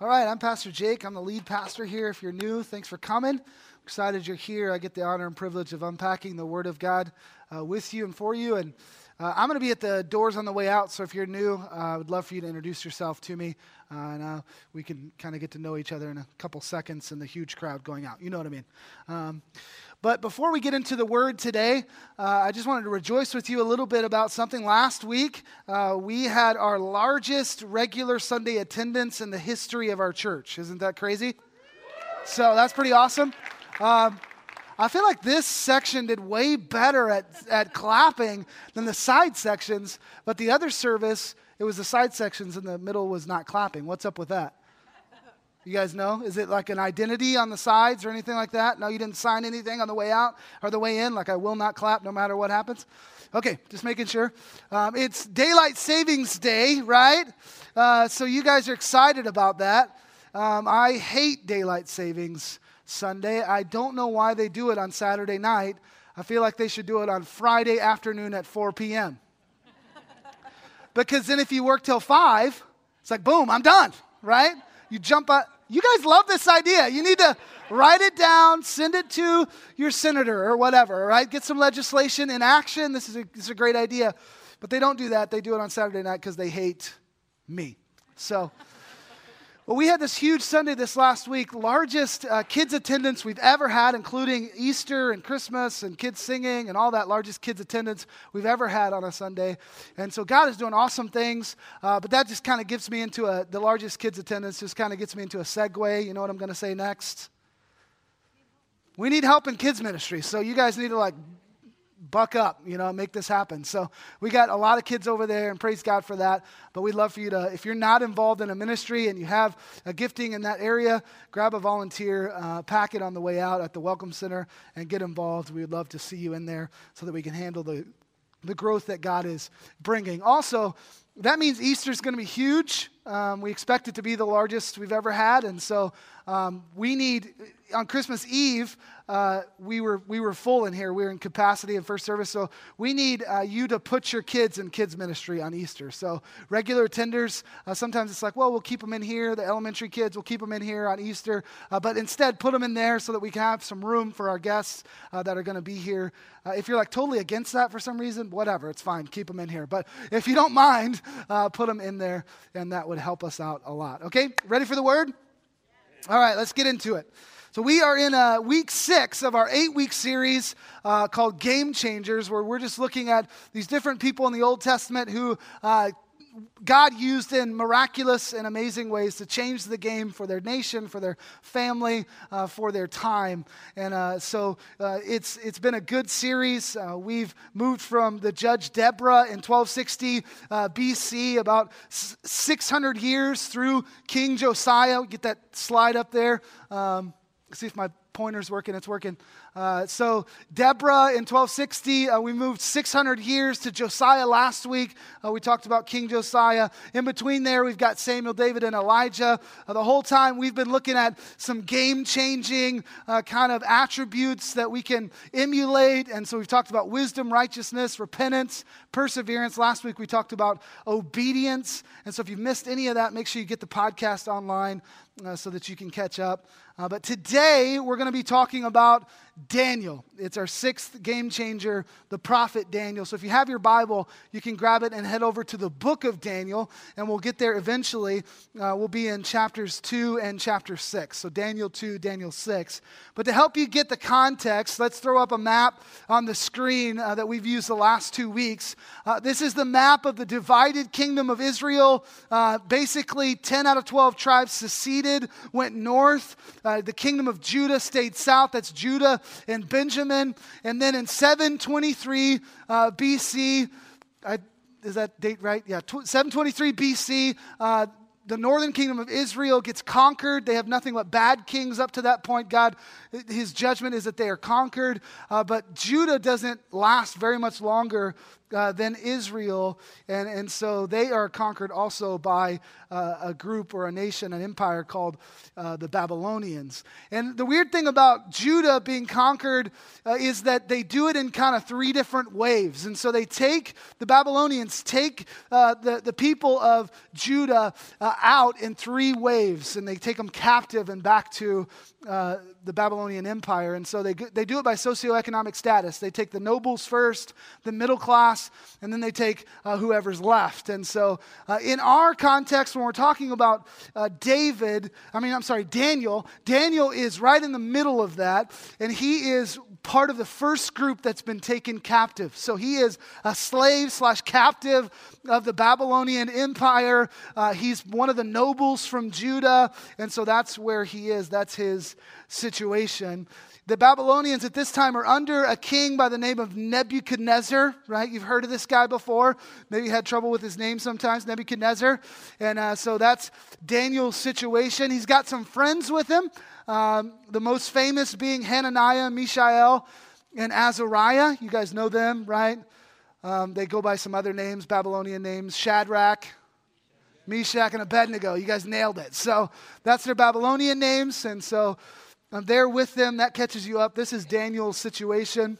All right, I'm Pastor Jake. I'm the lead pastor here. If you're new, thanks for coming. excited you're here. I get the honor and privilege of unpacking the Word of God uh, with you and for you. And uh, I'm going to be at the doors on the way out, so if you're new, uh, I would love for you to introduce yourself to me. Uh, and uh, we can kind of get to know each other in a couple seconds in the huge crowd going out. You know what I mean? Um, but before we get into the word today, uh, I just wanted to rejoice with you a little bit about something. Last week, uh, we had our largest regular Sunday attendance in the history of our church. Isn't that crazy? So that's pretty awesome. Um, I feel like this section did way better at, at clapping than the side sections, but the other service, it was the side sections and the middle was not clapping. What's up with that? You guys know? Is it like an identity on the sides or anything like that? No, you didn't sign anything on the way out or the way in, like I will not clap no matter what happens? Okay, just making sure. Um, it's Daylight Savings Day, right? Uh, so you guys are excited about that. Um, I hate daylight savings Sunday. I don't know why they do it on Saturday night. I feel like they should do it on Friday afternoon at 4 p.m. because then if you work till 5, it's like, boom, I'm done, right? You jump out. You guys love this idea. You need to write it down, send it to your senator or whatever, right? Get some legislation in action. This is a, this is a great idea. But they don't do that. They do it on Saturday night because they hate me. So, well, we had this huge Sunday this last week, largest uh, kids attendance we've ever had, including Easter and Christmas and kids singing and all that, largest kids attendance we've ever had on a Sunday. And so God is doing awesome things, uh, but that just kind of gets me into a, the largest kids attendance, just kind of gets me into a segue. You know what I'm going to say next? We need help in kids ministry, so you guys need to like buck up, you know, make this happen. So we got a lot of kids over there, and praise God for that. But we'd love for you to, if you're not involved in a ministry and you have a gifting in that area, grab a volunteer uh, packet on the way out at the Welcome Center and get involved. We would love to see you in there so that we can handle the, the growth that God is bringing. Also, that means Easter is going to be huge. Um, we expect it to be the largest we've ever had. And so um, we need, on Christmas Eve, uh, we, were, we were full in here. We were in capacity in first service. So we need uh, you to put your kids in kids' ministry on Easter. So regular attenders, uh, sometimes it's like, well, we'll keep them in here. The elementary kids, we'll keep them in here on Easter. Uh, but instead, put them in there so that we can have some room for our guests uh, that are going to be here. Uh, if you're like totally against that for some reason, whatever, it's fine. Keep them in here. But if you don't mind, put them in there, and that would help us out a lot. Okay, ready for the word? All right, let's get into it. So, we are in a week six of our eight week series uh, called Game Changers, where we're just looking at these different people in the Old Testament who uh, God used in miraculous and amazing ways to change the game for their nation, for their family, uh, for their time. And uh, so uh, it's, it's been a good series. Uh, we've moved from the judge Deborah in 1260 uh, BC, about 600 years through King Josiah. Get that slide up there. Um, see if my pointer's working. It's working. Uh, so, Deborah in 1260, uh, we moved 600 years to Josiah last week. Uh, we talked about King Josiah. In between there, we've got Samuel, David, and Elijah. Uh, the whole time, we've been looking at some game changing uh, kind of attributes that we can emulate. And so, we've talked about wisdom, righteousness, repentance, perseverance. Last week, we talked about obedience. And so, if you've missed any of that, make sure you get the podcast online uh, so that you can catch up. But today we're going to be talking about Daniel. It's our sixth game changer, the prophet Daniel. So if you have your Bible, you can grab it and head over to the book of Daniel, and we'll get there eventually. Uh, we'll be in chapters 2 and chapter 6. So Daniel 2, Daniel 6. But to help you get the context, let's throw up a map on the screen uh, that we've used the last two weeks. Uh, this is the map of the divided kingdom of Israel. Uh, basically, 10 out of 12 tribes seceded, went north. Uh, the kingdom of Judah stayed south. That's Judah and Benjamin. And then in 723 uh, BC, I, is that date right? Yeah, 723 BC, uh, the northern kingdom of Israel gets conquered. They have nothing but bad kings up to that point. God, his judgment is that they are conquered. Uh, but Judah doesn't last very much longer uh, than Israel. And, and so they are conquered also by uh, a group or a nation, an empire called uh, the Babylonians. And the weird thing about Judah being conquered uh, is that they do it in kind of three different waves. And so they take, the Babylonians take uh, the, the people of Judah uh, out in three waves, and they take them captive and back to uh, the Babylonian Empire. And so they, they do it by socioeconomic status. They take the nobles first, the middle class, and then they take uh, whoever's left. And so uh, in our context, when we're talking about uh, David, I mean, I'm sorry, Daniel, Daniel is right in the middle of that, and he is part of the first group that's been taken captive. So he is a slave slash captive of the Babylonian Empire. Uh, he's one of the nobles from Judah, and so that's where he is. That's his situation. The Babylonians at this time are under a king by the name of Nebuchadnezzar, right? You've heard of this guy before. Maybe you had trouble with his name sometimes, Nebuchadnezzar. And uh, so that's Daniel's situation. He's got some friends with him, um, the most famous being Hananiah, Mishael, and Azariah. You guys know them, right? Um, they go by some other names, Babylonian names Shadrach, Meshach, and Abednego. You guys nailed it. So that's their Babylonian names. And so I'm there with them. That catches you up. This is Daniel's situation.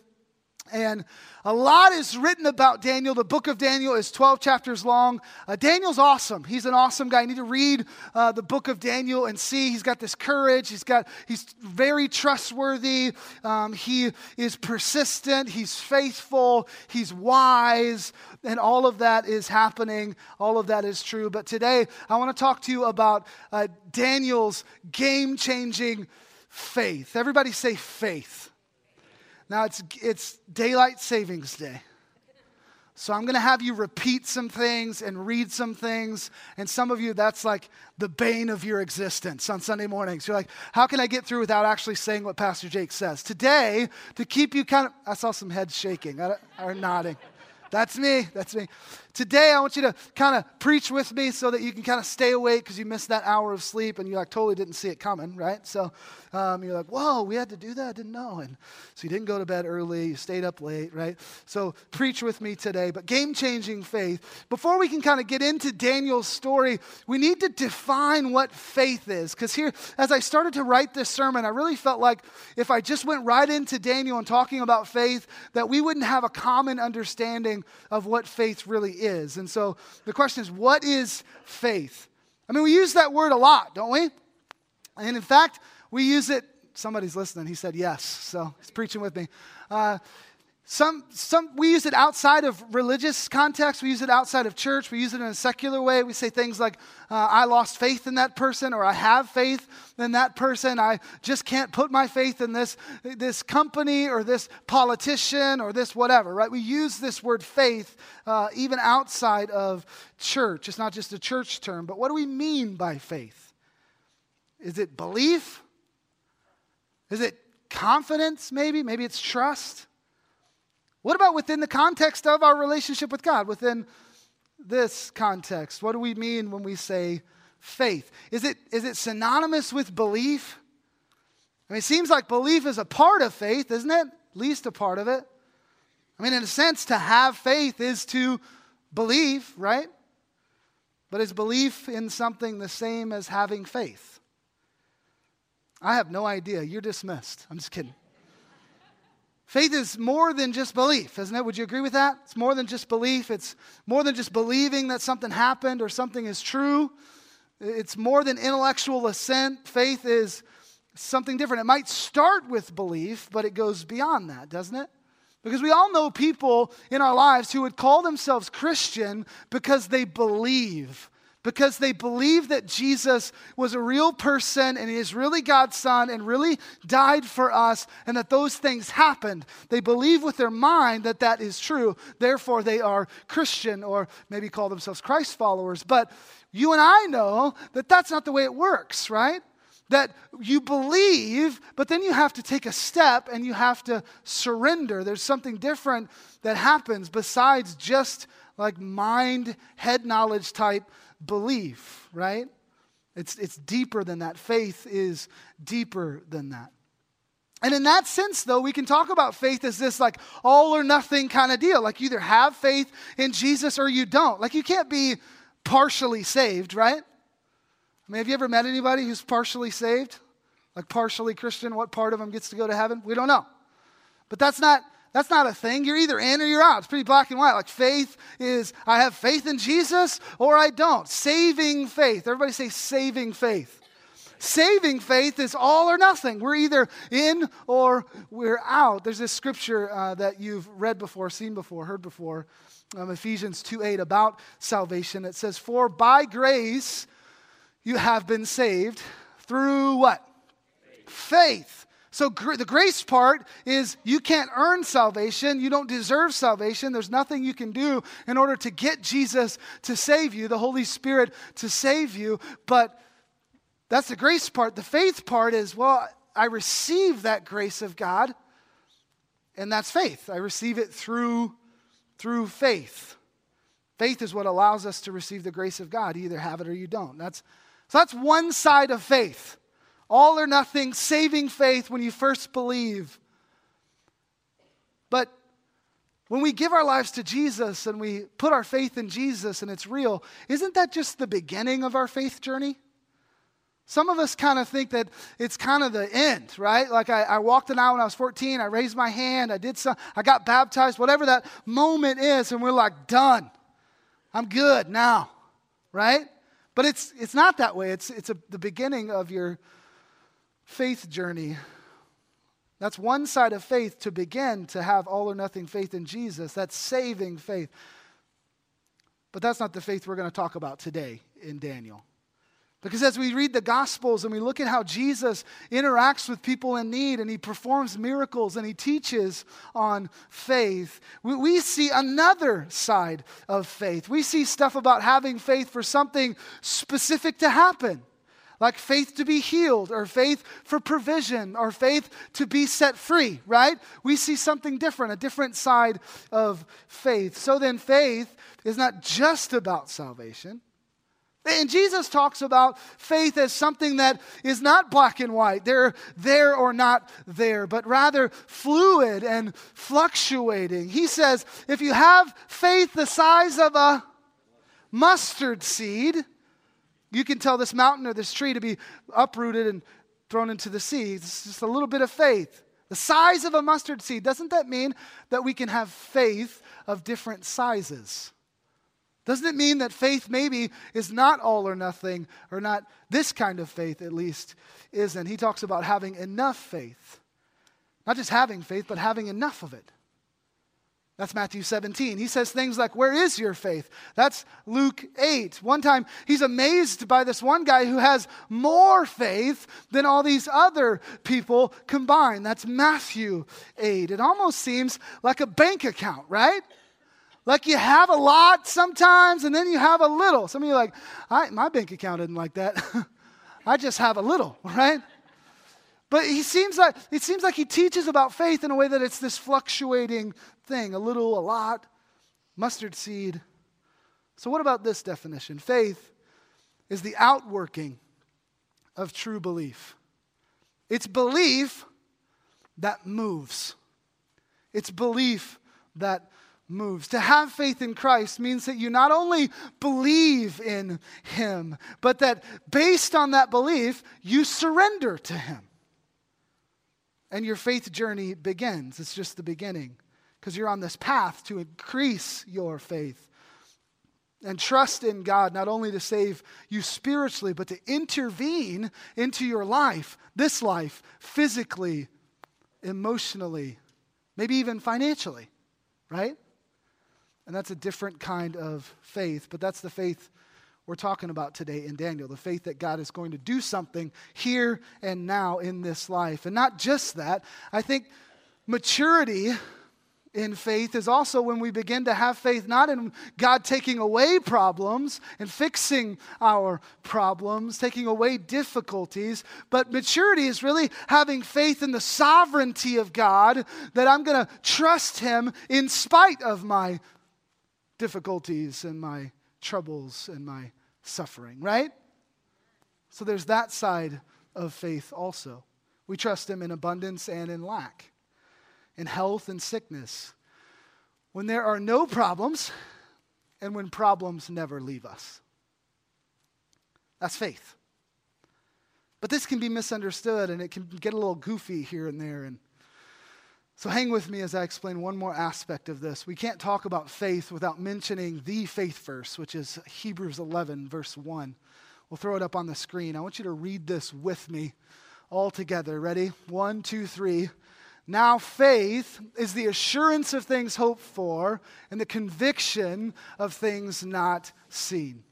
And a lot is written about Daniel. The book of Daniel is 12 chapters long. Uh, Daniel's awesome. He's an awesome guy. You need to read uh, the book of Daniel and see he's got this courage. He's got he's very trustworthy. Um, he is persistent. He's faithful. He's wise, and all of that is happening. All of that is true. But today I want to talk to you about uh, Daniel's game-changing faith. Everybody say faith. Now it's, it's daylight savings day. So I'm going to have you repeat some things and read some things. And some of you, that's like the bane of your existence on Sunday mornings. You're like, how can I get through without actually saying what Pastor Jake says? Today, to keep you kind of, I saw some heads shaking or nodding. That's me. That's me. Today, I want you to kind of preach with me so that you can kind of stay awake because you missed that hour of sleep and you like totally didn't see it coming, right? So um, you're like, whoa, we had to do that? I didn't know. And so you didn't go to bed early, you stayed up late, right? So preach with me today. But game changing faith. Before we can kind of get into Daniel's story, we need to define what faith is. Because here, as I started to write this sermon, I really felt like if I just went right into Daniel and talking about faith, that we wouldn't have a common understanding of what faith really is is. And so the question is, what is faith? I mean, we use that word a lot, don't we? And in fact, we use it. Somebody's listening. He said yes, so he's preaching with me. Uh, some, some, we use it outside of religious context. We use it outside of church. We use it in a secular way. We say things like, uh, I lost faith in that person, or I have faith in that person. I just can't put my faith in this, this company, or this politician, or this whatever, right? We use this word faith uh, even outside of church. It's not just a church term, but what do we mean by faith? Is it belief? Is it confidence, maybe? Maybe it's trust? What about within the context of our relationship with God? Within this context, what do we mean when we say faith? Is it, is it synonymous with belief? I mean, it seems like belief is a part of faith, isn't it? At least a part of it. I mean, in a sense, to have faith is to believe, right? But is belief in something the same as having faith? I have no idea. You're dismissed. I'm just kidding. Faith is more than just belief, isn't it? Would you agree with that? It's more than just belief. It's more than just believing that something happened or something is true. It's more than intellectual assent. Faith is something different. It might start with belief, but it goes beyond that, doesn't it? Because we all know people in our lives who would call themselves Christian because they believe because they believe that Jesus was a real person and he is really God's son and really died for us and that those things happened. They believe with their mind that that is true. Therefore, they are Christian or maybe call themselves Christ followers. But you and I know that that's not the way it works, right? That you believe, but then you have to take a step and you have to surrender. There's something different that happens besides just like mind, head knowledge type belief, right? It's, it's deeper than that. Faith is deeper than that. And in that sense, though, we can talk about faith as this like all or nothing kind of deal. Like you either have faith in Jesus or you don't. Like you can't be partially saved, right? I mean, have you ever met anybody who's partially saved? Like partially Christian? What part of them gets to go to heaven? We don't know. But that's not that's not a thing. You're either in or you're out. It's pretty black and white. Like faith is I have faith in Jesus or I don't. Saving faith. Everybody say saving faith. Saving faith is all or nothing. We're either in or we're out. There's this scripture uh, that you've read before, seen before, heard before, um, Ephesians 2 8 about salvation. It says, For by grace you have been saved through what? Faith. So gr- the grace part is you can't earn salvation. You don't deserve salvation. There's nothing you can do in order to get Jesus to save you, the Holy Spirit to save you. But that's the grace part. The faith part is, well, I receive that grace of God, and that's faith. I receive it through, through faith. Faith is what allows us to receive the grace of God. You either have it or you don't. That's, so that's one side of faith. All or nothing, saving faith when you first believe. But when we give our lives to Jesus and we put our faith in Jesus and it's real, isn't that just the beginning of our faith journey? Some of us kind of think that it's kind of the end, right? Like I, I, walked an aisle when I was 14, I raised my hand, I did some, I got baptized, whatever that moment is, and we're like, done. I'm good now, right? But it's it's not that way. It's it's a, the beginning of your faith journey. That's one side of faith to begin to have all or nothing faith in Jesus. That's saving faith. But that's not the faith we're going to talk about today in Daniel. Because as we read the Gospels and we look at how Jesus interacts with people in need and he performs miracles and he teaches on faith, we, we, see another side of faith. We see stuff about having faith for something specific to happen, like faith to be healed, or faith for provision, or faith to be set free, right? We see something different, a different side of faith. So then, faith is not just about salvation. And Jesus talks about faith as something that is not black and white. They're there or not there, but rather fluid and fluctuating. He says, if you have faith the size of a mustard seed, you can tell this mountain or this tree to be uprooted and thrown into the sea. It's just a little bit of faith. The size of a mustard seed. Doesn't that mean that we can have faith of different sizes? Doesn't it mean that faith maybe is not all or nothing, or not this kind of faith at least isn't? He talks about having enough faith. Not just having faith, but having enough of it. That's Matthew 17. He says things like, Where is your faith? That's Luke 8. One time, he's amazed by this one guy who has more faith than all these other people combined. That's Matthew 8. It almost seems like a bank account, right? Like you have a lot sometimes and then you have a little. Some of you are like, my bank account isn't like that. I just have a little, right? But he seems like it seems like he teaches about faith in a way that it's this fluctuating thing, a little, a lot, mustard seed. So what about this definition? Faith is the outworking of true belief. It's belief that moves. It's belief that moves. To have faith in Christ means that you not only believe in Him, but that based on that belief, you surrender to Him. And your faith journey begins. It's just the beginning because you're on this path to increase your faith and trust in God not only to save you spiritually, but to intervene into your life, this life, physically, emotionally, maybe even financially, right? And that's a different kind of faith, but that's the faith we're talking about today in Daniel the faith that God is going to do something here and now in this life. And not just that, I think maturity in faith is also when we begin to have faith not in God taking away problems and fixing our problems, taking away difficulties, but maturity is really having faith in the sovereignty of God that I'm going to trust Him in spite of my difficulties and my troubles and my suffering, right? So there's that side of faith also. We trust Him in abundance and in lack, in health and sickness, when there are no problems, and when problems never leave us. That's faith. But this can be misunderstood and it can get a little goofy here and there. And so hang with me as I explain one more aspect of this. We can't talk about faith without mentioning the faith verse, which is Hebrews 11, verse 1. We'll throw it up on the screen. I want you to read this with me all together. Ready? One, two, three. Now, faith is the assurance of things hoped for and the conviction of things not seen.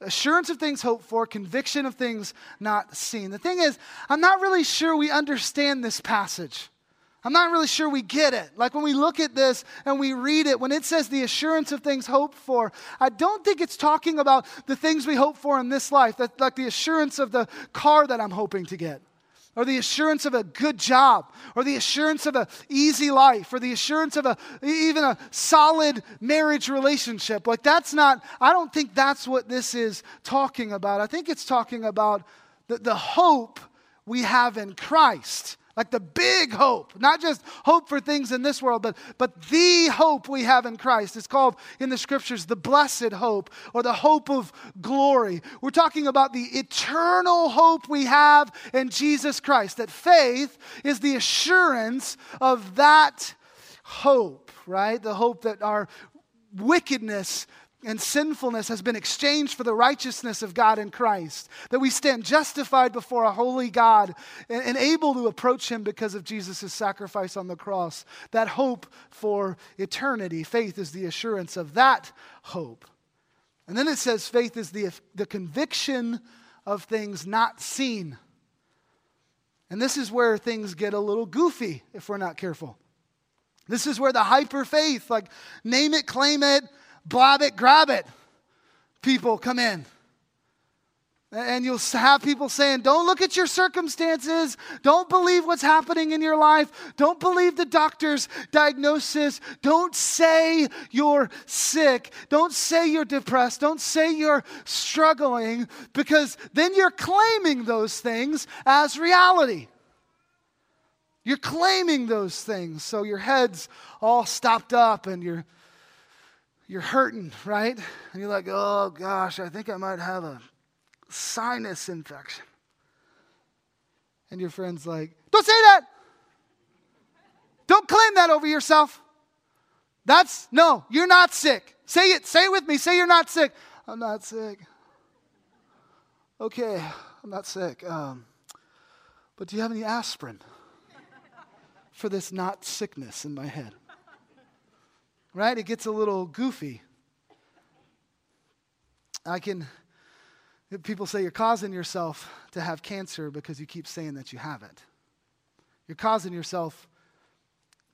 Assurance of things hoped for, conviction of things not seen. The thing is, I'm not really sure we understand this passage. I'm not really sure we get it. Like when we look at this and we read it, when it says the assurance of things hoped for, I don't think it's talking about the things we hope for in this life, that, like the assurance of the car that I'm hoping to get, or the assurance of a good job, or the assurance of an easy life, or the assurance of a even a solid marriage relationship. Like that's not, I don't think that's what this is talking about. I think it's talking about the, the hope we have in Christ like the big hope, not just hope for things in this world, but, but the hope we have in Christ. It's called in the scriptures the blessed hope or the hope of glory. We're talking about the eternal hope we have in Jesus Christ, that faith is the assurance of that hope, right? The hope that our wickedness and sinfulness has been exchanged for the righteousness of God in Christ. That we stand justified before a holy God and, and able to approach Him because of Jesus' sacrifice on the cross. That hope for eternity. Faith is the assurance of that hope. And then it says faith is the, the conviction of things not seen. And this is where things get a little goofy if we're not careful. This is where the hyper faith, like name it, claim it, Blob it, grab it. People come in. And you'll have people saying, Don't look at your circumstances. Don't believe what's happening in your life. Don't believe the doctor's diagnosis. Don't say you're sick. Don't say you're depressed. Don't say you're struggling because then you're claiming those things as reality. You're claiming those things. So your head's all stopped up and you're you're hurting, right? And you're like, oh gosh, I think I might have a sinus infection. And your friend's like, don't say that. Don't claim that over yourself. That's, no, you're not sick. Say it, say it with me. Say you're not sick. I'm not sick. Okay, I'm not sick. Um, but do you have any aspirin for this not sickness in my head? Right? It gets a little goofy. I can, people say you're causing yourself to have cancer because you keep saying that you have it. You're causing yourself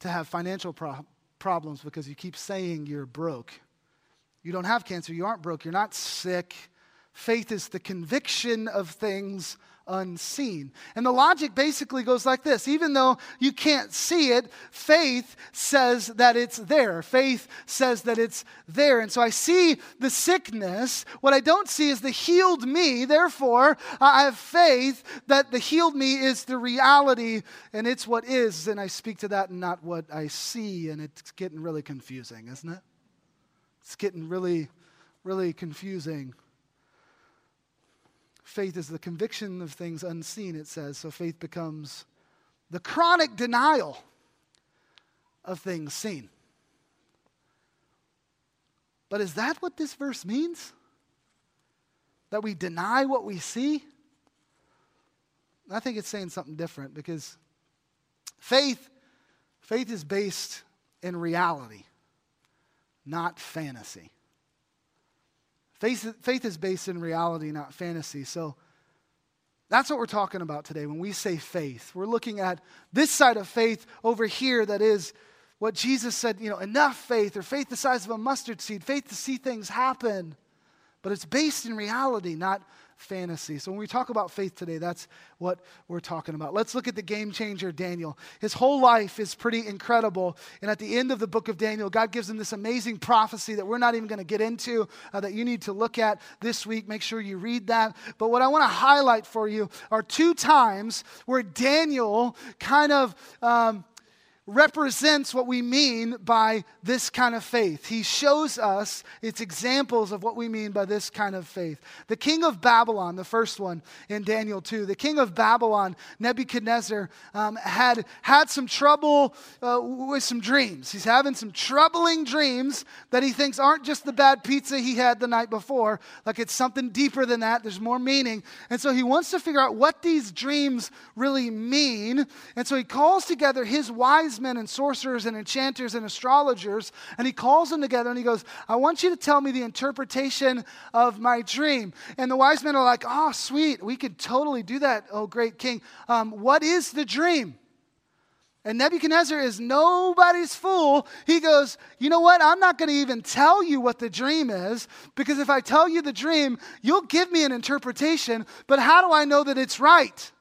to have financial pro- problems because you keep saying you're broke. You don't have cancer, you aren't broke, you're not sick. Faith is the conviction of things unseen. And the logic basically goes like this even though you can't see it, faith says that it's there. Faith says that it's there. And so I see the sickness. What I don't see is the healed me. Therefore, I have faith that the healed me is the reality and it's what is. And I speak to that and not what I see. And it's getting really confusing, isn't it? It's getting really, really confusing. Faith is the conviction of things unseen, it says. So faith becomes the chronic denial of things seen. But is that what this verse means? That we deny what we see? I think it's saying something different because faith faith is based in reality, not fantasy. Faith, faith is based in reality, not fantasy. So that's what we're talking about today when we say faith. We're looking at this side of faith over here that is what Jesus said, you know, enough faith or faith the size of a mustard seed, faith to see things happen. But it's based in reality, not fantasy. So when we talk about faith today, that's what we're talking about. Let's look at the game changer, Daniel. His whole life is pretty incredible. And at the end of the book of Daniel, God gives him this amazing prophecy that we're not even going to get into, uh, that you need to look at this week. Make sure you read that. But what I want to highlight for you are two times where Daniel kind of. Um, represents what we mean by this kind of faith. He shows us its examples of what we mean by this kind of faith. The king of Babylon, the first one in Daniel 2, the king of Babylon, Nebuchadnezzar, um, had had some trouble uh, with some dreams. He's having some troubling dreams that he thinks aren't just the bad pizza he had the night before, like it's something deeper than that. There's more meaning. And so he wants to figure out what these dreams really mean. And so he calls together his wise wise men and sorcerers and enchanters and astrologers, and he calls them together and he goes, I want you to tell me the interpretation of my dream. And the wise men are like, Oh, sweet, we could totally do that, oh great king. Um, what is the dream? And Nebuchadnezzar is nobody's fool. He goes, You know what? I'm not going to even tell you what the dream is because if I tell you the dream, you'll give me an interpretation, but how do I know that it's right?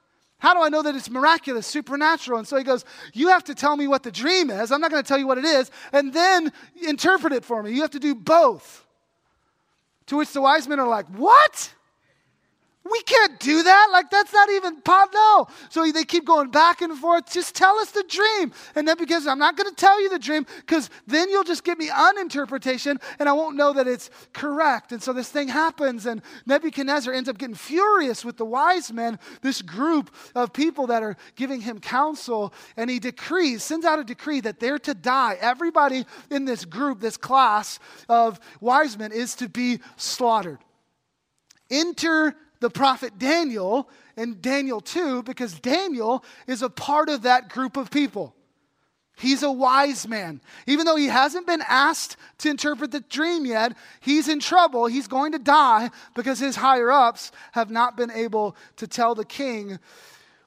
How do I know that it's miraculous, supernatural? And so he goes, You have to tell me what the dream is. I'm not going to tell you what it is, and then interpret it for me. You have to do both. To which the wise men are like, What? We can't do that. Like, that's not even, no. So they keep going back and forth. Just tell us the dream. And then because I'm not going to tell you the dream, because then you'll just give me an interpretation and I won't know that it's correct. And so this thing happens, and Nebuchadnezzar ends up getting furious with the wise men, this group of people that are giving him counsel. And he decrees, sends out a decree that they're to die. Everybody in this group, this class of wise men, is to be slaughtered. Enter the prophet Daniel in Daniel 2 because Daniel is a part of that group of people. He's a wise man. Even though he hasn't been asked to interpret the dream yet, he's in trouble. He's going to die because his higher ups have not been able to tell the king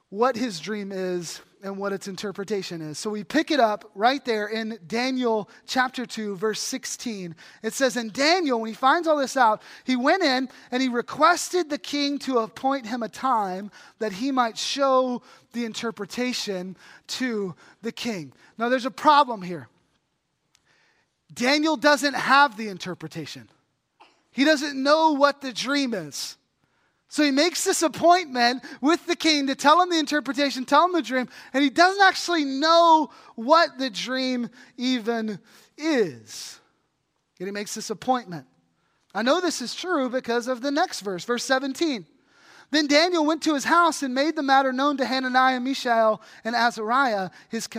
what his dream is and what its interpretation is. So we pick it up right there in Daniel chapter 2, verse 16. It says, In Daniel, when he finds all this out, he went in and he requested the king to appoint him a time that he might show the interpretation to the king. Now, there's a problem here. Daniel doesn't have the interpretation, he doesn't know what the dream is. So he makes this appointment with the king to tell him the interpretation, tell him the dream, and he doesn't actually know what the dream even is. Yet he makes this appointment. I know this is true because of the next verse, verse 17. Then Daniel went to his house and made the matter known to Hananiah, Mishael, and Azariah, his,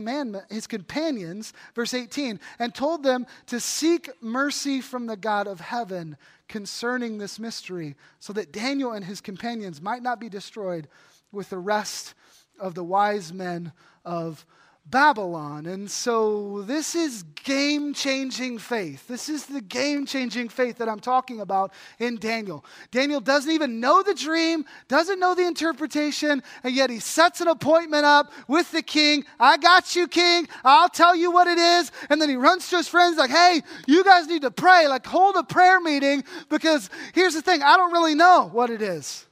his companions, verse 18, and told them to seek mercy from the God of heaven concerning this mystery, so that Daniel and his companions might not be destroyed with the rest of the wise men of Babylon. And so this is game changing faith. This is the game changing faith that I'm talking about in Daniel. Daniel doesn't even know the dream, doesn't know the interpretation, and yet he sets an appointment up with the king. I got you, king. I'll tell you what it is. And then he runs to his friends, like, hey, you guys need to pray, like, hold a prayer meeting because here's the thing I don't really know what it is.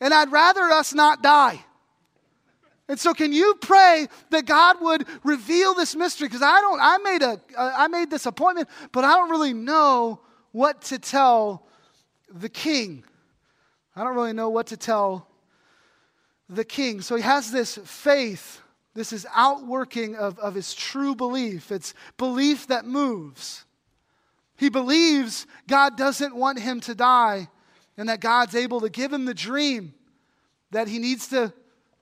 And I'd rather us not die. And so, can you pray that God would reveal this mystery? Because I don't, I made a, uh, I made this appointment, but I don't really know what to tell the king. I don't really know what to tell the king. So he has this faith, this is outworking of, of his true belief. It's belief that moves. He believes God doesn't want him to die and that God's able to give him the dream that he needs to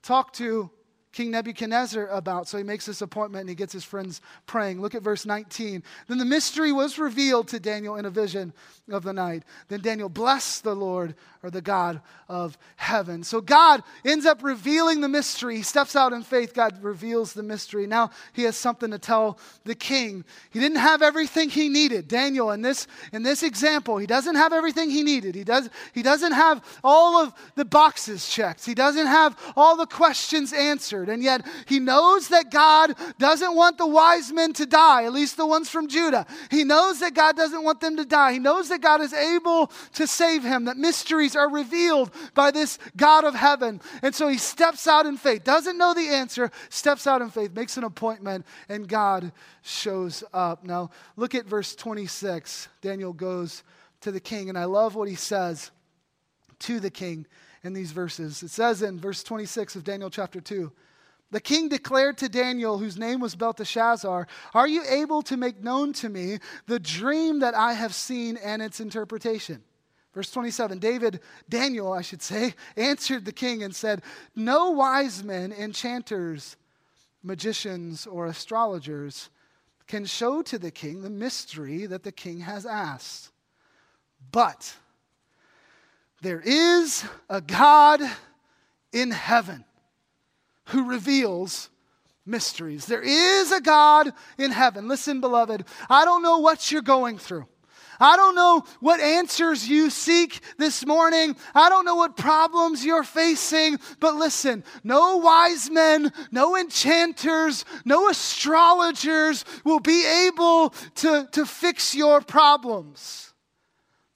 talk to King Nebuchadnezzar about. So he makes this appointment and he gets his friends praying. Look at verse 19. Then the mystery was revealed to Daniel in a vision of the night. Then Daniel blessed the Lord or the God of heaven. So God ends up revealing the mystery. He steps out in faith. God reveals the mystery. Now he has something to tell the king. He didn't have everything he needed. Daniel, in this, in this example, he doesn't have everything he needed. He, does, he doesn't have all of the boxes checked. He doesn't have all the questions answered. And yet he knows that God doesn't want the wise men to die, at least the ones from Judah. He knows that God doesn't want them to die. He knows that God is able to save him, that mysteries are revealed by this God of heaven. And so he steps out in faith, doesn't know the answer, steps out in faith, makes an appointment, and God shows up. Now, look at verse 26. Daniel goes to the king, and I love what he says to the king in these verses. It says in verse 26 of Daniel chapter 2 The king declared to Daniel, whose name was Belteshazzar, Are you able to make known to me the dream that I have seen and its interpretation? Verse 27 David, Daniel, I should say, answered the king and said, No wise men, enchanters, magicians, or astrologers can show to the king the mystery that the king has asked. But there is a God in heaven who reveals mysteries. There is a God in heaven. Listen, beloved, I don't know what you're going through. I don't know what answers you seek this morning. I don't know what problems you're facing, but listen no wise men, no enchanters, no astrologers will be able to, to fix your problems.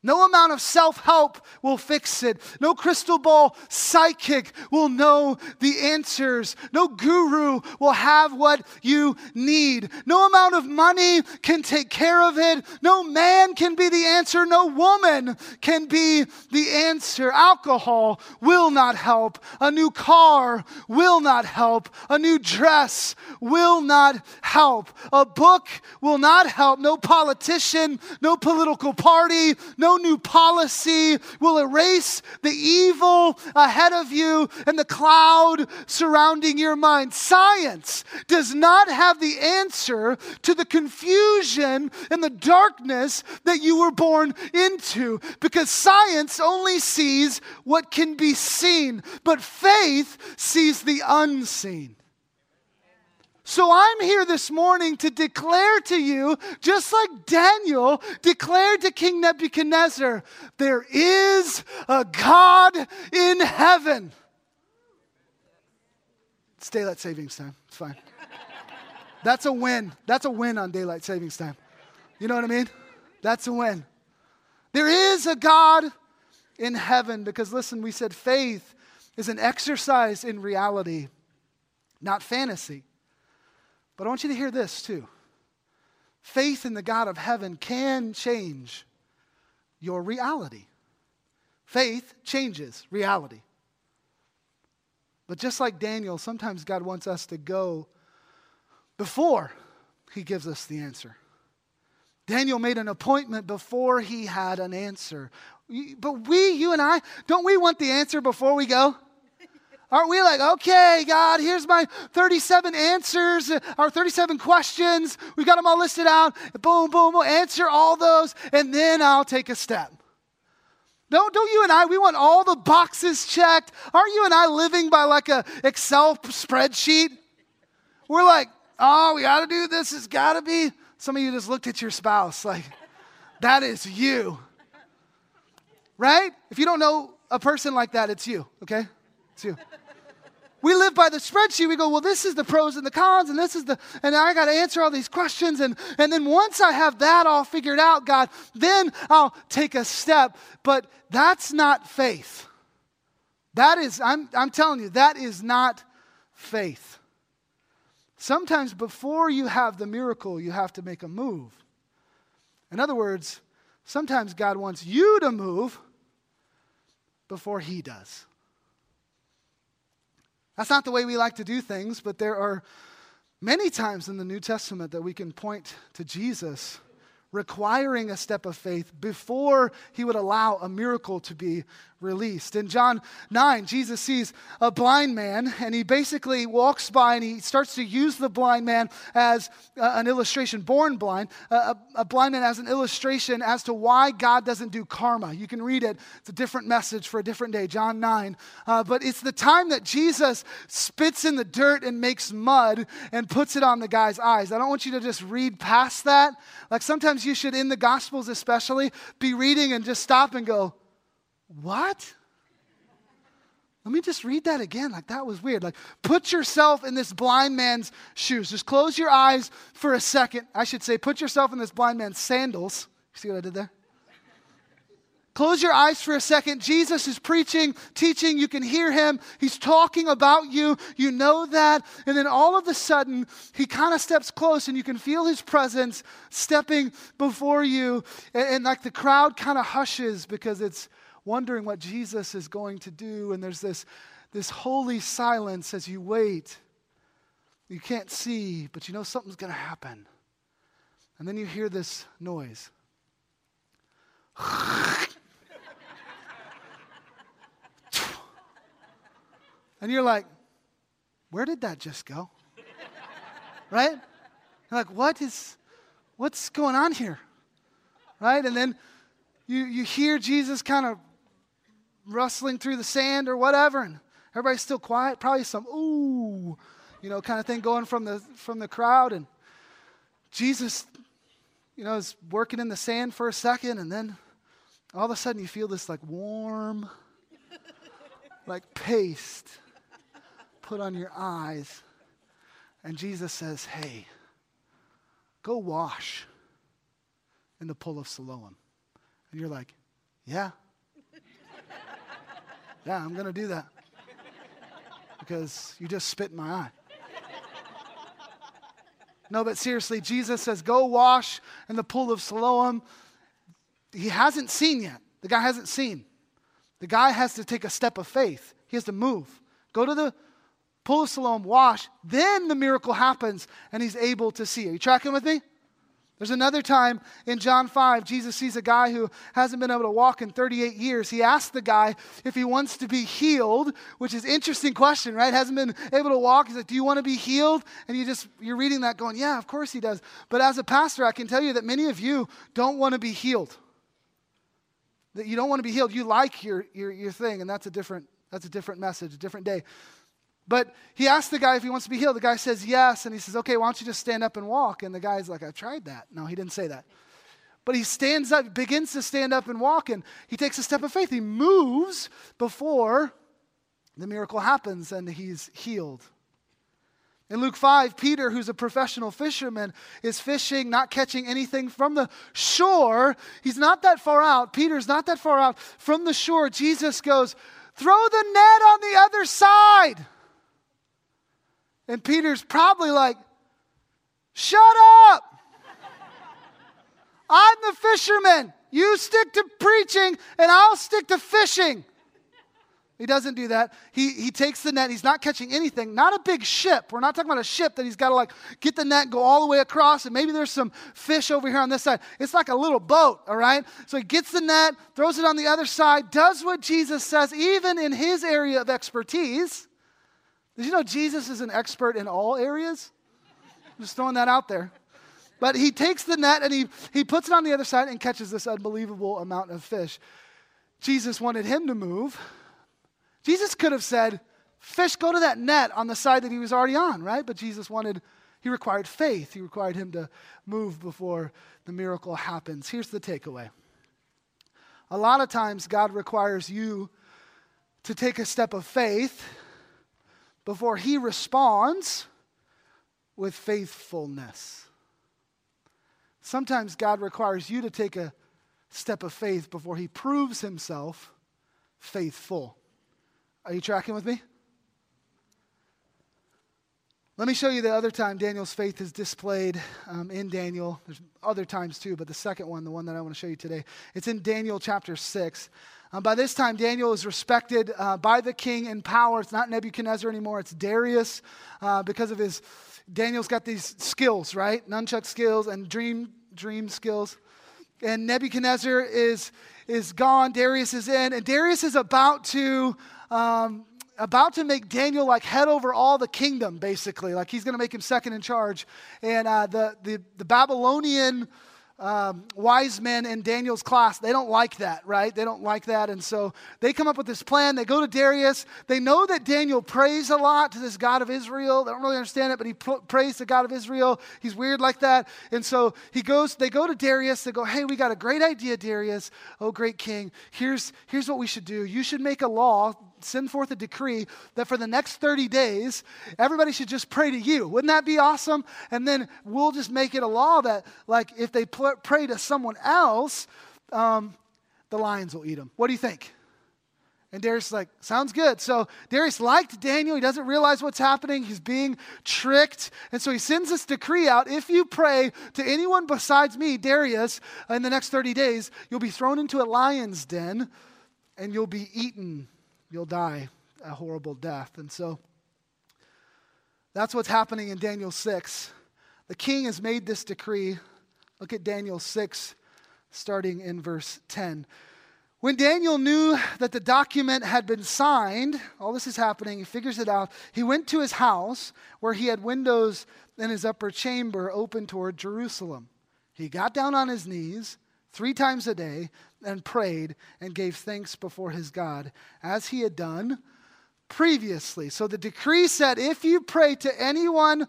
No amount of self help will fix it. No crystal ball psychic will know the answers. No guru will have what you need. No amount of money can take care of it. No man can be the answer. No woman can be the answer. Alcohol will not help. A new car will not help. A new dress will not help. A book will not help. No politician, no political party, no new policy will erase the evil ahead of you and the cloud surrounding your mind. Science does not have the answer to the confusion and the darkness that you were born into because science only sees what can be seen, but faith sees the unseen. So I'm here this morning to declare to you, just like Daniel declared to King Nebuchadnezzar, there is a God in heaven. It's daylight savings time. It's fine. That's a win. That's a win on daylight savings time. You know what I mean? That's a win. There is a God in heaven because, listen, we said faith is an exercise in reality, not fantasy. But I want you to hear this too. Faith in the God of heaven can change your reality. Faith changes reality. But just like Daniel, sometimes God wants us to go before he gives us the answer. Daniel made an appointment before he had an answer. But we, you and I, don't we want the answer before we go? Aren't we like, okay, God, here's my 37 answers, uh, our 37 questions. We got them all listed out. Boom, boom, boom. Answer all those, and then I'll take a step. Don't, don't you and I, we want all the boxes checked. Aren't you and I living by like a Excel spreadsheet? We're like, oh, we got to do this. It's got to be. Some of you just looked at your spouse like, that is you. Right? If you don't know a person like that, it's you, okay? It's you. We live by the spreadsheet. We go, well, this is the pros and the cons, and this is the, and I got to answer all these questions. And, and then once I have that all figured out, God, then I'll take a step. But that's not faith. That is, I'm, I'm telling you, that is not faith. Sometimes before you have the miracle, you have to make a move. In other words, sometimes God wants you to move before He does. That's not the way we like to do things, but there are many times in the New Testament that we can point to Jesus requiring a step of faith before he would allow a miracle to be released. In John 9, Jesus sees a blind man and he basically walks by and he starts to use the blind man as uh, an illustration, born blind, uh, a, a, blind man as an illustration as to why God doesn't do karma. You can read it, it's a different message for a different day, John 9. Uh, but it's the time that Jesus spits in the dirt and makes mud and puts it on the guy's eyes. I don't want you to just read past that. Like sometimes you should, in the Gospels especially, be reading and just stop and go, what? let me just read that again. Like, that was weird. Like, put yourself in this blind man's shoes. Just close your eyes for a second. I should say, put yourself in this blind man's sandals. See what I did there? Close your eyes for a second. Jesus is preaching, teaching. You can hear him. He's talking about you. You know that. And then all of a sudden, he kind of steps close and you can feel his presence stepping before you. And, and like the crowd kind of hushes because it's wondering what Jesus is going to do. And there's this, this holy silence as you wait. You can't see, but you know something's going to happen. And then you hear this noise. and you're like, where did that just go? right? You're like, what is, what's going on here? Right? And then you, you hear Jesus kind of rustling through the sand or whatever, and everybody's still quiet. Probably some ooh, you know, kind of thing going from the from the crowd. And Jesus, you know, is working in the sand for a second, and then all of a sudden you feel this like warm, like paste put on your eyes. And Jesus says, Hey, go wash in the pool of Siloam. And you're like, Yeah. Yeah, I'm going to do that. Because you just spit in my eye. No, but seriously, Jesus says, Go wash in the pool of Siloam. He hasn't seen yet. The guy hasn't seen. The guy has to take a step of faith. He has to move. Go to the pool of Siloam, wash. Then the miracle happens and he's able to see. Are you tracking with me? There's another time in John 5, Jesus sees a guy who hasn't been able to walk in 38 years. He asks the guy if he wants to be healed, which is interesting question, right? Hasn't been able to walk. He's like, "Do you want to be healed?" And you just you're reading that going, "Yeah, of course he does." But as a pastor, I can tell you that many of you don't want to be healed. That you don't want to be healed. You like your your your thing, and that's a different that's a different message, a different day. But he asked the guy if he wants to be healed. The guy says yes. And he says, okay, why don't you just stand up and walk? And the guy's like, I tried that. No, he didn't say that. But he stands up, begins to stand up and walk, and he takes a step of faith. He moves before the miracle happens and he's healed. In Luke 5, Peter, who's a professional fisherman, is fishing, not catching anything from the shore. He's not that far out. Peter's not that far out. From the shore, Jesus goes, Throw the net on the other side. And Peter's probably like, Shut up! I'm the fisherman. You stick to preaching, and I'll stick to fishing. He doesn't do that. He, he takes the net. He's not catching anything. Not a big ship. We're not talking about a ship that he's got to like get the net, go all the way across, and maybe there's some fish over here on this side. It's like a little boat, all right? So he gets the net, throws it on the other side, does what Jesus says, even in his area of expertise. Did you know Jesus is an expert in all areas? I'm just throwing that out there. But he takes the net and he, he puts it on the other side and catches this unbelievable amount of fish. Jesus wanted him to move. Jesus could have said, Fish, go to that net on the side that he was already on, right? But Jesus wanted, he required faith. He required him to move before the miracle happens. Here's the takeaway a lot of times, God requires you to take a step of faith before he responds with faithfulness. Sometimes God requires you to take a step of faith before he proves himself faithful. Are you tracking with me? Let me show you the other time Daniel's faith is displayed um, in Daniel. There's other times too, but the second one, the one that I want to show you today, it's in Daniel chapter 6. Um, by this time, Daniel is respected uh, by the king in power. It's not Nebuchadnezzar anymore, it's Darius uh, because of his. Daniel's got these skills, right? Nunchuck skills and dream, dream skills. And Nebuchadnezzar is, is gone. Darius is in. And Darius is about to. Um, about to make Daniel like head over all the kingdom, basically. Like he's going to make him second in charge. And uh, the, the, the Babylonian um, wise men in Daniel's class, they don't like that, right? They don't like that. And so they come up with this plan. They go to Darius. They know that Daniel prays a lot to this God of Israel. They don't really understand it, but he pr- prays to God of Israel. He's weird like that. And so he goes, they go to Darius. They go, hey, we got a great idea, Darius. Oh, great king. Here's, here's what we should do. You should make a law send forth a decree that for the next 30 days, everybody should just pray to you. Wouldn't that be awesome? And then we'll just make it a law that, like, if they pray to someone else, um, the lions will eat them. What do you think? And Darius like, sounds good. So Darius liked Daniel. He doesn't realize what's happening. He's being tricked. And so he sends this decree out if you pray to anyone besides me, Darius, in the next 30 days, you'll be thrown into a lion's den and you'll be eaten. You'll die a horrible death. And so that's what's happening in Daniel 6. The king has made this decree. Look at Daniel 6, starting in verse 10. When Daniel knew that the document had been signed, all this is happening, he figures it out. He went to his house where he had windows in his upper chamber open toward Jerusalem. He got down on his knees three times a day and prayed and gave thanks before his God, as he had done previously. So the decree said if you pray to anyone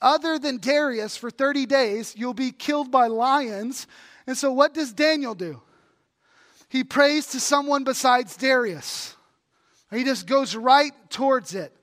other than Darius for 30 days, you'll be killed by lions. And so what does Daniel do? he prays to someone besides Darius. He just goes right towards it.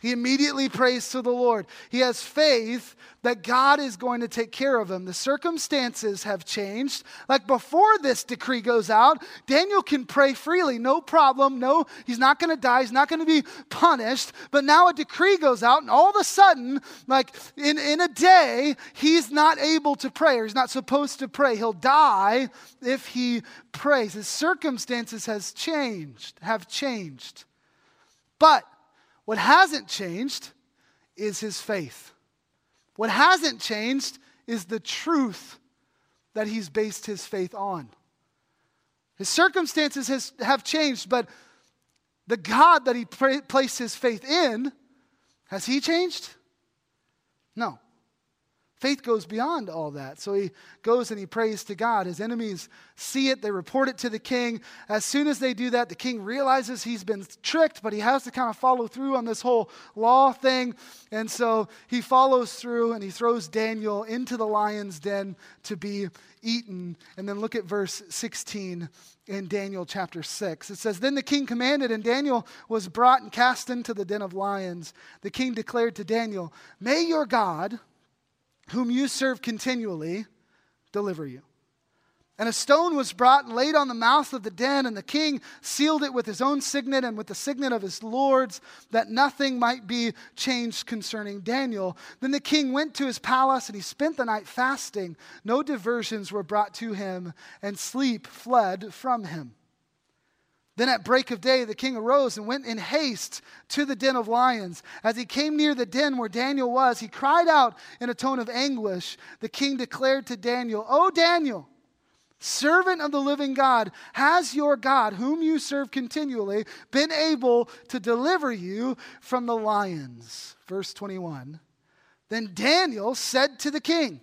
He immediately prays to the Lord. He has faith that God is going to take care of him. The circumstances have changed. Like before this decree goes out, Daniel can pray freely, no problem. No, he's not going to die. He's not going to be punished. But now a decree goes out, and all of a sudden, like in, in a day, he's not able to pray or he's not supposed to pray. He'll die if he prays. His circumstances has changed, have changed. But what hasn't changed is his faith. What hasn't changed is the truth that he's based his faith on. His circumstances has, have changed, but the God that he pra- placed his faith in, has he changed? No. Faith goes beyond all that. So he goes and he prays to God. His enemies see it, they report it to the king. As soon as they do that, the king realizes he's been tricked, but he has to kind of follow through on this whole law thing. And so he follows through and he throws Daniel into the lion's den to be eaten. And then look at verse 16 in Daniel chapter 6. It says, Then the king commanded, and Daniel was brought and cast into the den of lions. The king declared to Daniel, May your God whom you serve continually, deliver you. And a stone was brought and laid on the mouth of the den, and the king sealed it with his own signet and with the signet of his lords, that nothing might be changed concerning Daniel. Then the king went to his palace, and he spent the night fasting. No diversions were brought to him, and sleep fled from him. Then at break of day, the king arose and went in haste to the den of lions. As he came near the den where Daniel was, he cried out in a tone of anguish. The king declared to Daniel, O Daniel, servant of the living God, has your God, whom you serve continually, been able to deliver you from the lions? Verse 21. Then Daniel said to the king,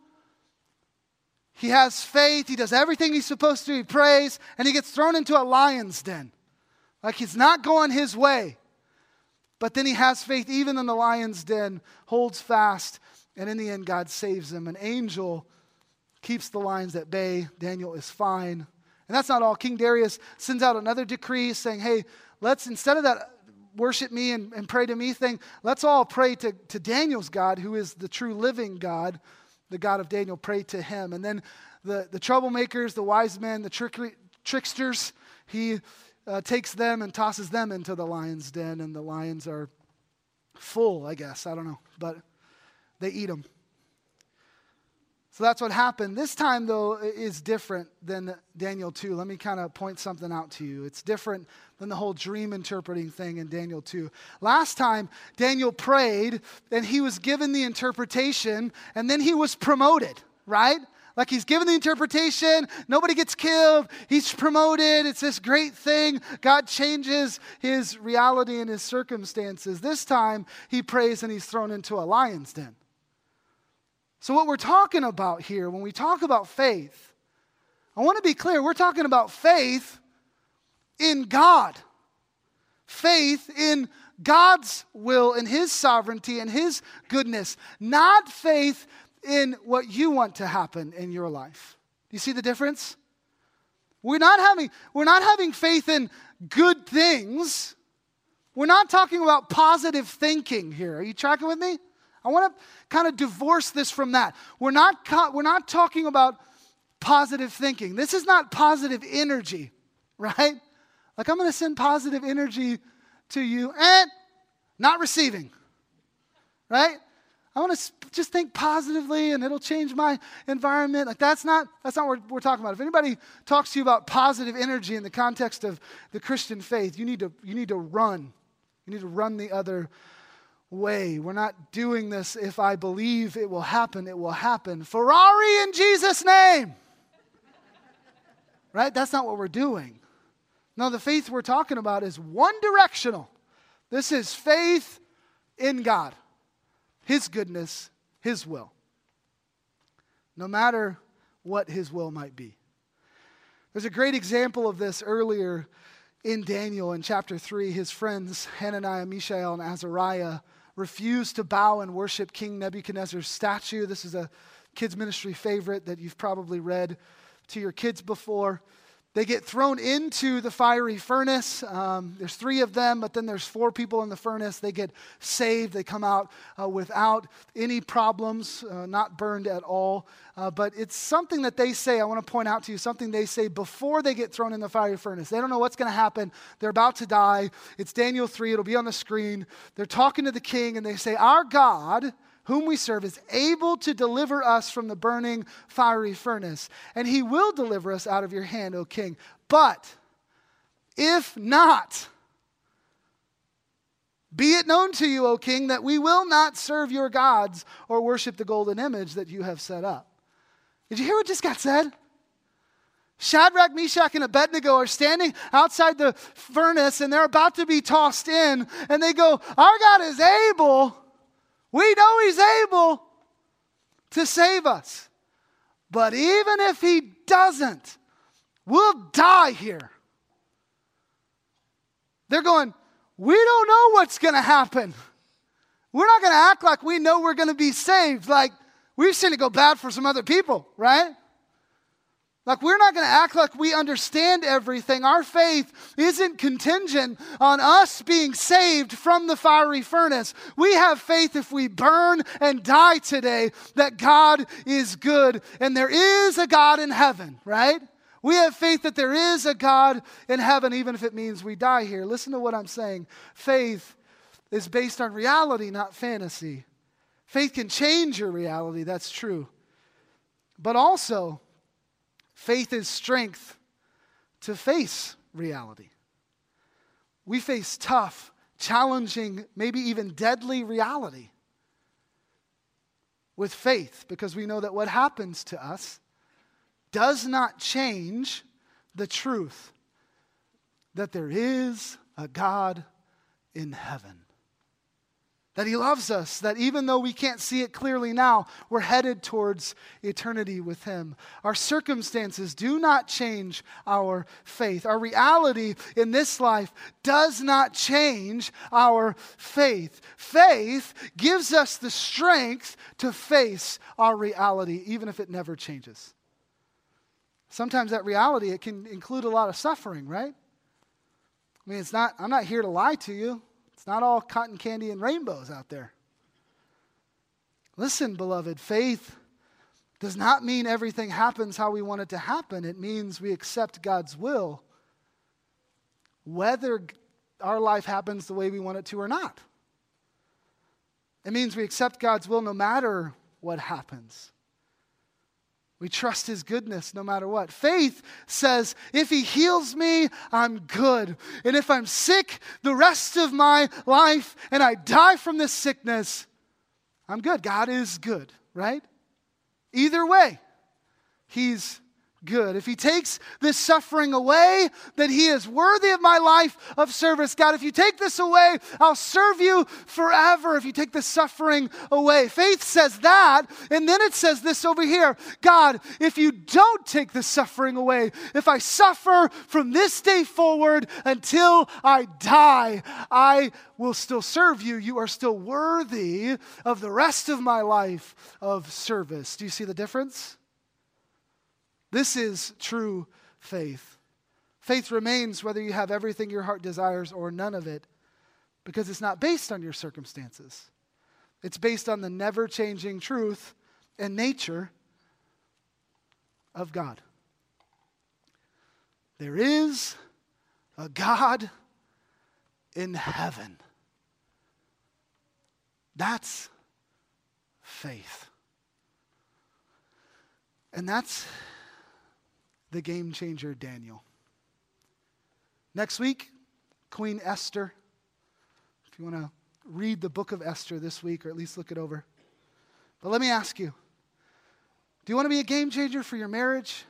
he has faith. He does everything he's supposed to. He prays, and he gets thrown into a lion's den. Like he's not going his way. But then he has faith, even in the lion's den, holds fast, and in the end, God saves him. An angel keeps the lions at bay. Daniel is fine. And that's not all. King Darius sends out another decree saying, hey, let's, instead of that worship me and, and pray to me thing, let's all pray to, to Daniel's God, who is the true living God the God of Daniel, prayed to him. And then the, the troublemakers, the wise men, the trickery, tricksters, he uh, takes them and tosses them into the lion's den, and the lions are full, I guess. I don't know. But they eat them. So that's what happened. This time, though, is different than Daniel 2. Let me kind of point something out to you. It's different than the whole dream interpreting thing in Daniel 2. Last time, Daniel prayed and he was given the interpretation and then he was promoted, right? Like he's given the interpretation, nobody gets killed, he's promoted, it's this great thing. God changes his reality and his circumstances. This time, he prays and he's thrown into a lion's den. So, what we're talking about here, when we talk about faith, I want to be clear we're talking about faith in God, faith in God's will and His sovereignty and His goodness, not faith in what you want to happen in your life. Do you see the difference? We're not having, we're not having faith in good things. We're not talking about positive thinking here. Are you tracking with me? I want to kind of divorce this from that. We're not, we're not talking about positive thinking. This is not positive energy, right? Like, I'm going to send positive energy to you and not receiving, right? I want to just think positively and it'll change my environment. Like that's not that's not what we're talking about. If anybody talks to you about positive energy in the context of the Christian faith, you need to you need to run. You need to run the other way. We're not doing this if I believe it will happen, it will happen. Ferrari in Jesus name. right? That's not what we're doing. No, the faith we're talking about is one directional. This is faith in God, His goodness, His will. No matter what His will might be. There's a great example of this earlier in Daniel in chapter 3. His friends, Hananiah, Mishael, and Azariah, refused to bow and worship King Nebuchadnezzar's statue. This is a kids' ministry favorite that you've probably read to your kids before. They get thrown into the fiery furnace. Um, there's three of them, but then there's four people in the furnace. They get saved. They come out uh, without any problems, uh, not burned at all. Uh, but it's something that they say, I want to point out to you, something they say before they get thrown in the fiery furnace. They don't know what's going to happen. They're about to die. It's Daniel 3, it'll be on the screen. They're talking to the king, and they say, Our God whom we serve, is able to deliver us from the burning fiery furnace, and he will deliver us out of your hand, O king. But if not, be it known to you, O king, that we will not serve your gods or worship the golden image that you have set up. Did you hear what just got said? Shadrach, Meshach, and Abednego are standing outside the furnace and they're about to be tossed in. And they go, Our God is able we know He's able to save us. But even if He doesn't, we'll die here. They're going, We don't know what's going to happen. We're not going to act like we know we're going to be saved. Like we've seen it go bad for some other people, right? Like, we're not going to act like we understand everything. Our faith isn't contingent on us being saved from the fiery furnace. We have faith if we burn and die today that God is good and there is a God in heaven, right? We have faith that there is a God in heaven, even if it means we die here. Listen to what I'm saying. Faith is based on reality, not fantasy. Faith can change your reality, that's true. But also, Faith is strength to face reality. We face tough, challenging, maybe even deadly reality with faith because we know that what happens to us does not change the truth that there is a God in heaven that He loves us, that even though we can't see it clearly now, we're headed towards eternity with Him. Our circumstances do not change our faith. Our reality in this life does not change our faith. Faith gives us the strength to face our reality, even if it never changes. Sometimes that reality, it can include a lot of suffering, right? I mean, it's not, I'm not here to lie to you. It's not all cotton candy and rainbows out there. Listen, beloved, faith does not mean everything happens how we want it to happen. It means we accept God's will, whether our life happens the way we want it to or not. It means we accept God's will no matter what happens. We trust his goodness no matter what. Faith says, if he heals me, I'm good. And if I'm sick the rest of my life and I die from this sickness, I'm good. God is good, right? Either way. he's good. If he takes this suffering away, then he is worthy of my life of service. God, if you take this away, I'll serve you forever if you take the suffering away. Faith says that, and then it says this over here God, if you don't take the suffering away, if I suffer from this day forward until I die, I will still serve you. You are still worthy of the rest of my life of service. Do you see the difference? This is true faith. Faith remains whether you have everything your heart desires or none of it, because it's not based on your circumstances. It's based on the never changing truth and nature of God. There is a God in heaven. That's faith. And that's the game changer Daniel. Next week, Queen Esther. If you want to read the book of Esther this week, or at least look it over. But let me ask you do you want to be a game changer for your marriage,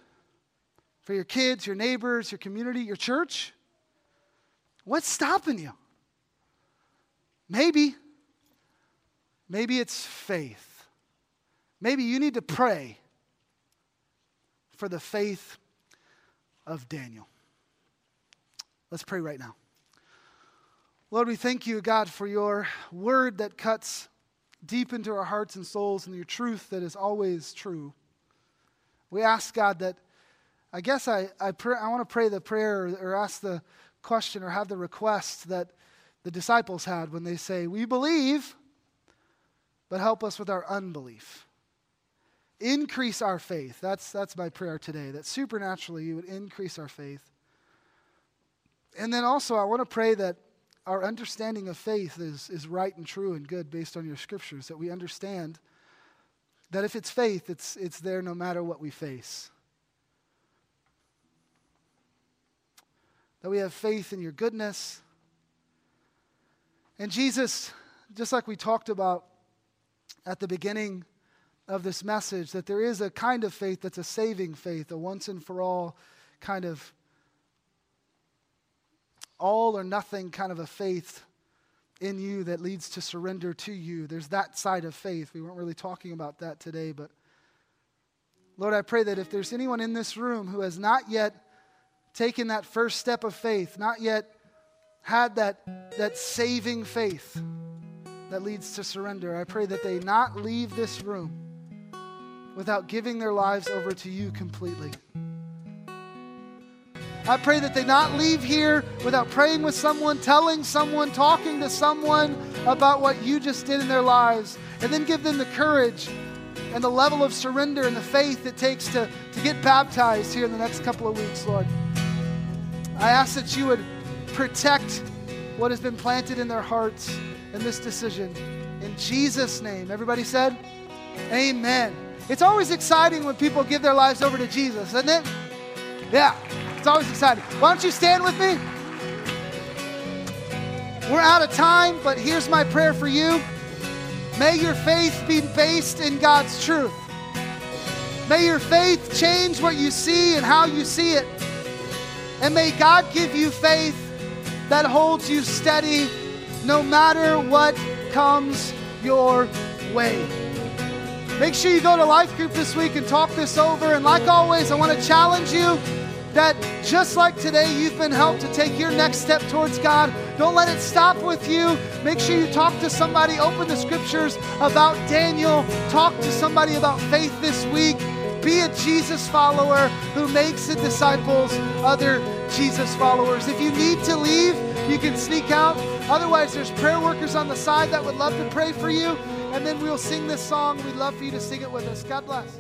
for your kids, your neighbors, your community, your church? What's stopping you? Maybe. Maybe it's faith. Maybe you need to pray for the faith of Daniel. Let's pray right now. Lord, we thank you, God, for your word that cuts deep into our hearts and souls and your truth that is always true. We ask, God, that I guess I, I, pray, I want to pray the prayer or, or ask the question or have the request that the disciples had when they say, We believe, but help us with our unbelief increase our faith. That's, that's my prayer today, that supernaturally you would increase our faith. And then also, I want to pray that our understanding of faith is, is right and true and good based on your scriptures, that we understand that if it's faith, it's, it's there no matter what we face. That we have faith in your goodness. And Jesus, just like we talked about at the beginning of this message that there is a kind of faith that's a saving faith, a once and for all kind of all or nothing kind of a faith in you that leads to surrender to you. There's that side of faith. We weren't really talking about that today, but Lord, I pray that if there's anyone in this room who has not yet taken that first step of faith, not yet had that, that saving faith that leads to surrender, I pray that they not leave this room without giving their lives over to you completely. I pray that they not leave here without praying with someone, telling someone, talking to someone about what you just did in their lives, and then give them the courage and the level of surrender and the faith it takes to, to get baptized here in the next couple of weeks, Lord. I ask that you would protect what has been planted in their hearts in this decision. In Jesus' name. Everybody said, Amen. It's always exciting when people give their lives over to Jesus, isn't it? Yeah, it's always exciting. Why don't you stand with me? We're out of time, but here's my prayer for you. May your faith be based in God's truth. May your faith change what you see and how you see it. And may God give you faith that holds you steady no matter what comes your way. Make sure you go to Life Group this week and talk this over. And like always, I want to challenge you that just like today, you've been helped to take your next step towards God. Don't let it stop with you. Make sure you talk to somebody, open the scriptures about Daniel, talk to somebody about faith this week. Be a Jesus follower who makes and disciples other Jesus followers. If you need to leave, you can sneak out. Otherwise, there's prayer workers on the side that would love to pray for you and then we'll sing this song. We'd love for you to sing it with us. God bless.